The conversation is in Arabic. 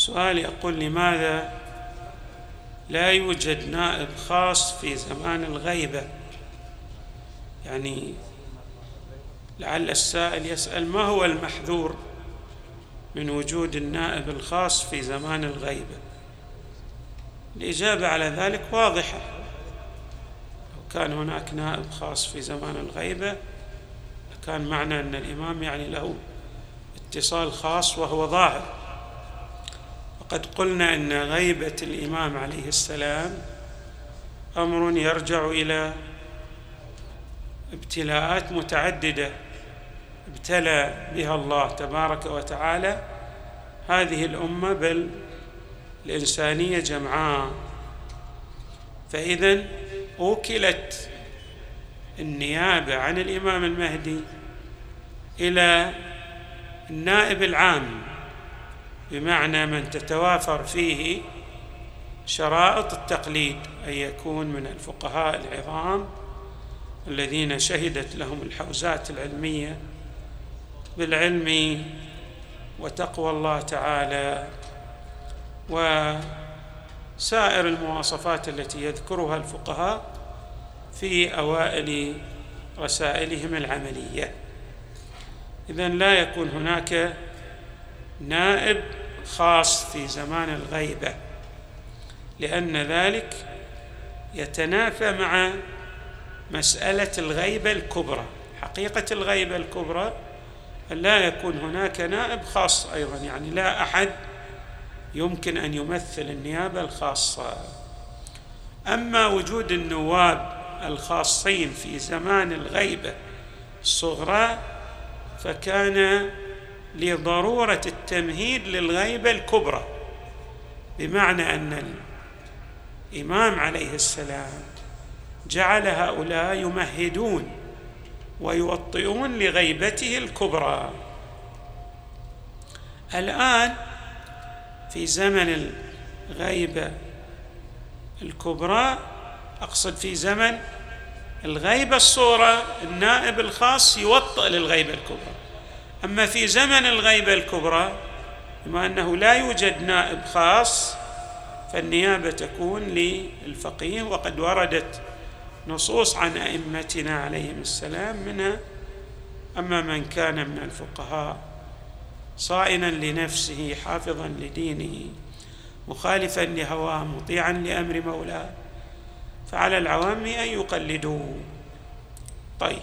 سؤال يقول لماذا لا يوجد نائب خاص في زمان الغيبة؟ يعني لعل السائل يسأل ما هو المحذور من وجود النائب الخاص في زمان الغيبة؟ الإجابة على ذلك واضحة. لو كان هناك نائب خاص في زمان الغيبة كان معنى أن الإمام يعني له اتصال خاص وهو ظاهر. وقد قلنا أن غيبة الإمام عليه السلام أمر يرجع إلى ابتلاءات متعددة ابتلى بها الله تبارك وتعالى هذه الأمة بل الإنسانية جمعاء. فإذا أوكلت النيابة عن الإمام المهدي إلى النائب العام بمعنى من تتوافر فيه شرائط التقليد أن يكون من الفقهاء العظام الذين شهدت لهم الحوزات العلمية بالعلم وتقوى الله تعالى وسائر المواصفات التي يذكرها الفقهاء في أوائل رسائلهم العملية. اذا لا يكون هناك نائب خاص في زمان الغيبة لأن ذلك يتنافى مع مسألة الغيبة الكبرى. حقيقة الغيبة الكبرى لا يكون هناك نائب خاص أيضا يعني لا أحد يمكن أن يمثل النيابة الخاصة. أما وجود النواب الخاصين في زمان الغيبة الصغرى فكان لضرورة التمهيد للغيبة الكبرى. بمعنى أن الإمام عليه السلام جعل هؤلاء يمهدون ويوطئون لغيبته الكبرى. الآن في زمن الغيبة الكبرى أقصد في زمن الغيبة الصورة النائب الخاص يوطئ للغيبة الكبرى. أما في زمن الغيبه الكبرى بما أنه لا يوجد نائب خاص فالنيابة تكون للفقيه وقد وردت نصوص عن أئمتنا عليهم السلام منها أما من كان من الفقهاء صائنا لنفسه حافظا لدينه مخالفا لهواه مطيعا لأمر مولاه فعلى العوام أن يقلدوا طيب.